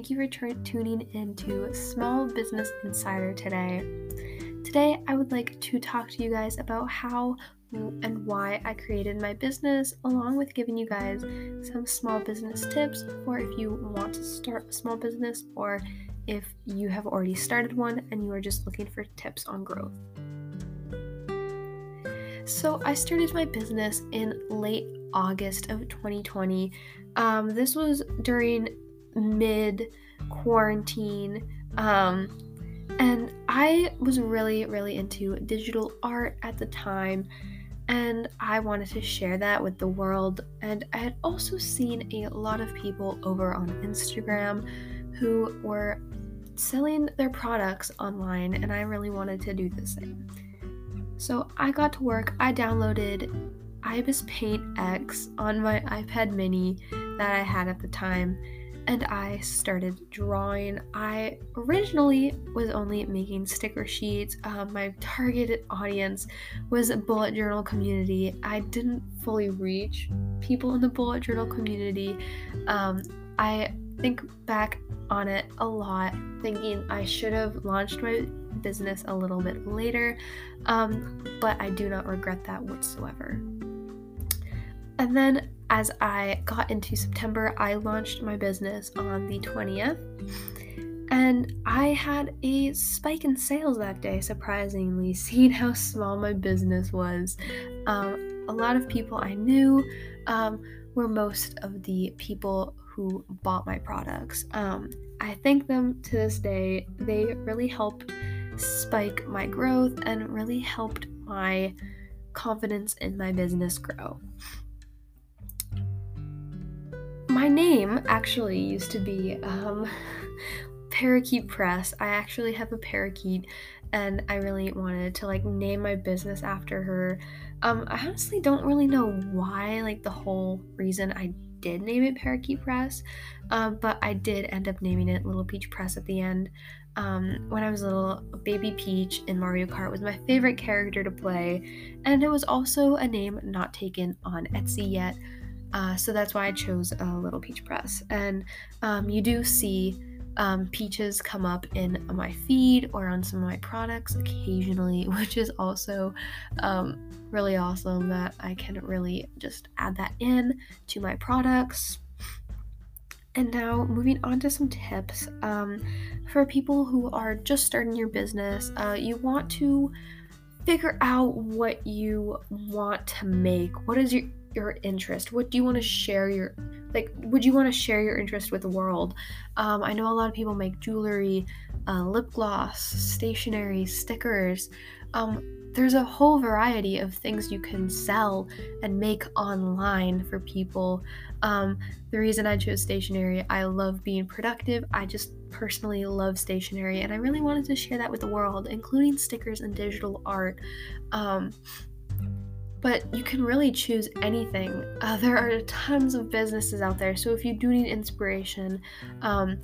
thank you for t- tuning into Small Business Insider today. Today, I would like to talk to you guys about how and why I created my business, along with giving you guys some small business tips for if you want to start a small business or if you have already started one and you are just looking for tips on growth. So, I started my business in late August of 2020. Um, this was during mid quarantine. Um, and I was really, really into digital art at the time, and I wanted to share that with the world. And I had also seen a lot of people over on Instagram who were selling their products online, and I really wanted to do the same. So I got to work, I downloaded Ibis Paint X on my iPad mini that I had at the time and I started drawing. I originally was only making sticker sheets. Um, my targeted audience was a bullet journal community. I didn't fully reach people in the bullet journal community. Um, I think back on it a lot, thinking I should have launched my business a little bit later, um, but I do not regret that whatsoever. And then as I got into September, I launched my business on the 20th. And I had a spike in sales that day, surprisingly, seeing how small my business was. Um, a lot of people I knew um, were most of the people who bought my products. Um, I thank them to this day. They really helped spike my growth and really helped my confidence in my business grow my name actually used to be um, Parakeet Press. I actually have a parakeet, and I really wanted to like name my business after her. Um, I honestly don't really know why, like the whole reason I did name it Parakeet Press, um, but I did end up naming it Little Peach Press at the end. Um, when I was little, Baby Peach in Mario Kart was my favorite character to play, and it was also a name not taken on Etsy yet. Uh, so that's why I chose a Little Peach Press. And um, you do see um, peaches come up in my feed or on some of my products occasionally, which is also um, really awesome that I can really just add that in to my products. And now, moving on to some tips um, for people who are just starting your business, uh, you want to figure out what you want to make. What is your your interest? What do you want to share your like? Would you want to share your interest with the world? Um, I know a lot of people make jewelry, uh, lip gloss, stationery, stickers. Um, there's a whole variety of things you can sell and make online for people. Um, the reason I chose stationery, I love being productive. I just personally love stationery, and I really wanted to share that with the world, including stickers and digital art. Um, but you can really choose anything. Uh, there are tons of businesses out there, so if you do need inspiration, um,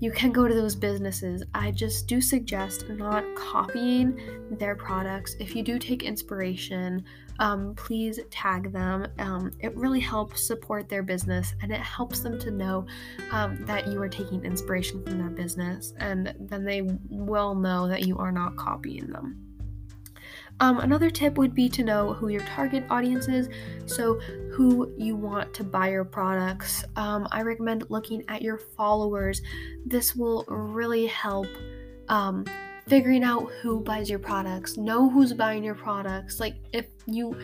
you can go to those businesses. I just do suggest not copying their products. If you do take inspiration, um, please tag them. Um, it really helps support their business and it helps them to know um, that you are taking inspiration from their business, and then they will know that you are not copying them. Um, another tip would be to know who your target audience is, so who you want to buy your products. Um, I recommend looking at your followers. This will really help um, figuring out who buys your products, know who's buying your products. Like if you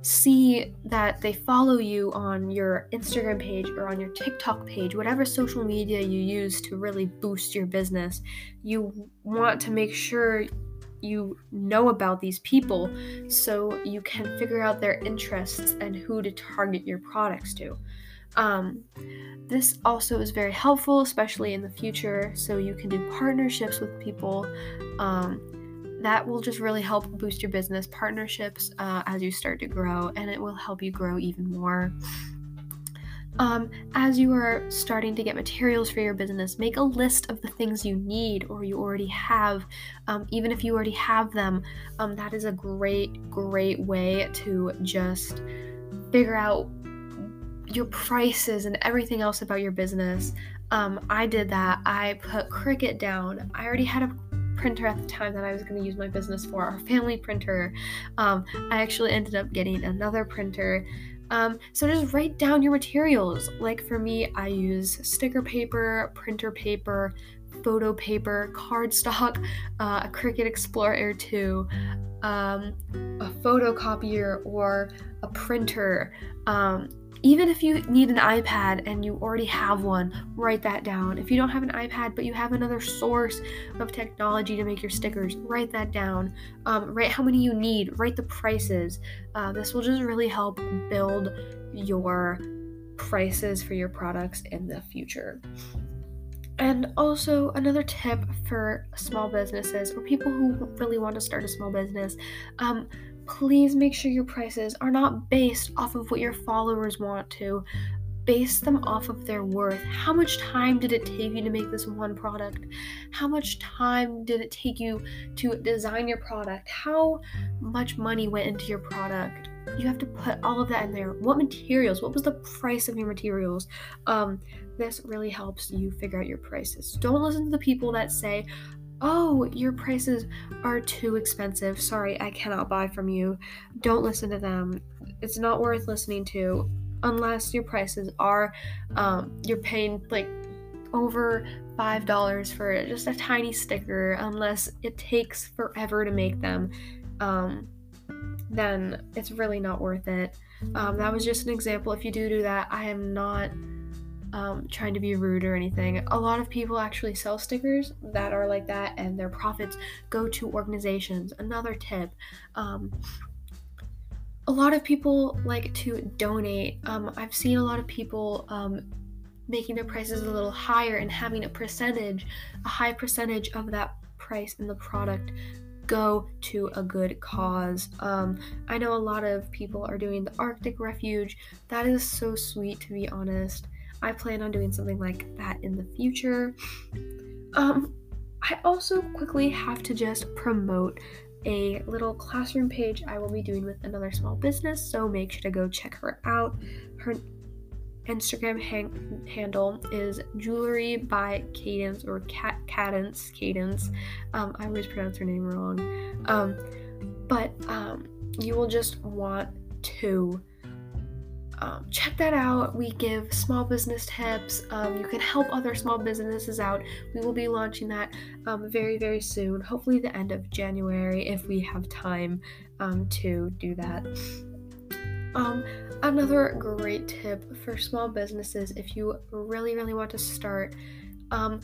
see that they follow you on your Instagram page or on your TikTok page, whatever social media you use to really boost your business, you want to make sure you know about these people so you can figure out their interests and who to target your products to. Um, this also is very helpful, especially in the future, so you can do partnerships with people. Um, that will just really help boost your business partnerships uh, as you start to grow, and it will help you grow even more. Um, as you are starting to get materials for your business, make a list of the things you need or you already have. Um, even if you already have them, um, that is a great, great way to just figure out your prices and everything else about your business. Um, I did that. I put Cricut down. I already had a printer at the time that I was going to use my business for, our family printer. Um, I actually ended up getting another printer. Um, so just write down your materials. Like for me, I use sticker paper, printer paper, photo paper, cardstock, uh, a Cricut Explorer Air 2, um, a photocopier, or a printer. Um, even if you need an iPad and you already have one, write that down. If you don't have an iPad but you have another source of technology to make your stickers, write that down. Um, write how many you need, write the prices. Uh, this will just really help build your prices for your products in the future. And also, another tip for small businesses or people who really want to start a small business um, please make sure your prices are not based off of what your followers want to. Base them off of their worth. How much time did it take you to make this one product? How much time did it take you to design your product? How much money went into your product? You have to put all of that in there. What materials? What was the price of your materials? Um, this really helps you figure out your prices. Don't listen to the people that say, oh, your prices are too expensive. Sorry, I cannot buy from you. Don't listen to them. It's not worth listening to unless your prices are, um, you're paying like over five dollars for just a tiny sticker. Unless it takes forever to make them, um, then it's really not worth it. Um, that was just an example. If you do do that, I am not um, trying to be rude or anything. A lot of people actually sell stickers that are like that, and their profits go to organizations. Another tip. Um, a lot of people like to donate. Um, I've seen a lot of people um, making their prices a little higher and having a percentage, a high percentage of that price in the product go to a good cause. Um, I know a lot of people are doing the Arctic Refuge. That is so sweet, to be honest. I plan on doing something like that in the future. Um, I also quickly have to just promote a little classroom page I will be doing with another small business, so make sure to go check her out. Her Instagram hang- handle is jewelry by Cadence or Cat Cadence Cadence. Um, I always pronounce her name wrong, um, but um, you will just want to um, check that out. We give small business tips. Um, you can help other small businesses out. We will be launching that um, very, very soon, hopefully, the end of January if we have time um, to do that. Um, another great tip for small businesses if you really, really want to start. Um,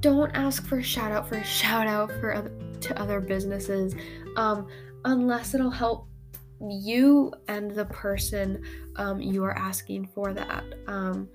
don't ask for a shout out for a shout out for other, to other businesses unless it'll help you and the person um, you are asking for that. Um,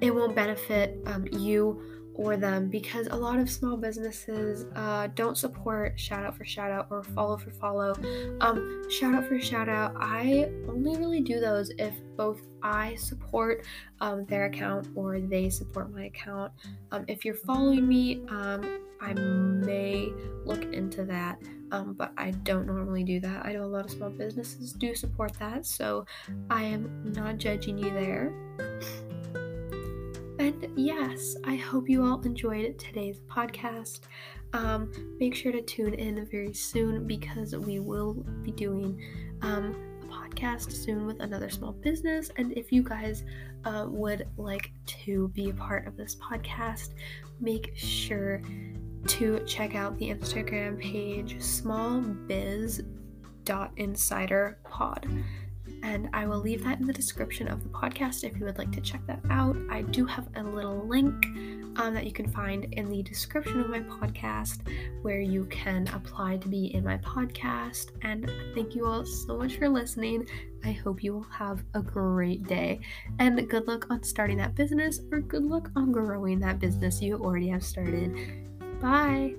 it won't benefit um, you or them because a lot of small businesses uh, don't support shout out for shout out or follow for follow. Um, shout out for shout out, I only really do those if both I support um, their account or they support my account. Um, if you're following me, um, I may look into that, um, but I don't normally do that. I know a lot of small businesses do support that, so I am not judging you there. And yes, I hope you all enjoyed today's podcast. Um, make sure to tune in very soon because we will be doing um, a podcast soon with another small business. And if you guys uh, would like to be a part of this podcast, make sure to check out the Instagram page smallbiz.insiderpod and I will leave that in the description of the podcast if you would like to check that out. I do have a little link um, that you can find in the description of my podcast where you can apply to be in my podcast. And thank you all so much for listening. I hope you will have a great day and good luck on starting that business or good luck on growing that business you already have started. Bye.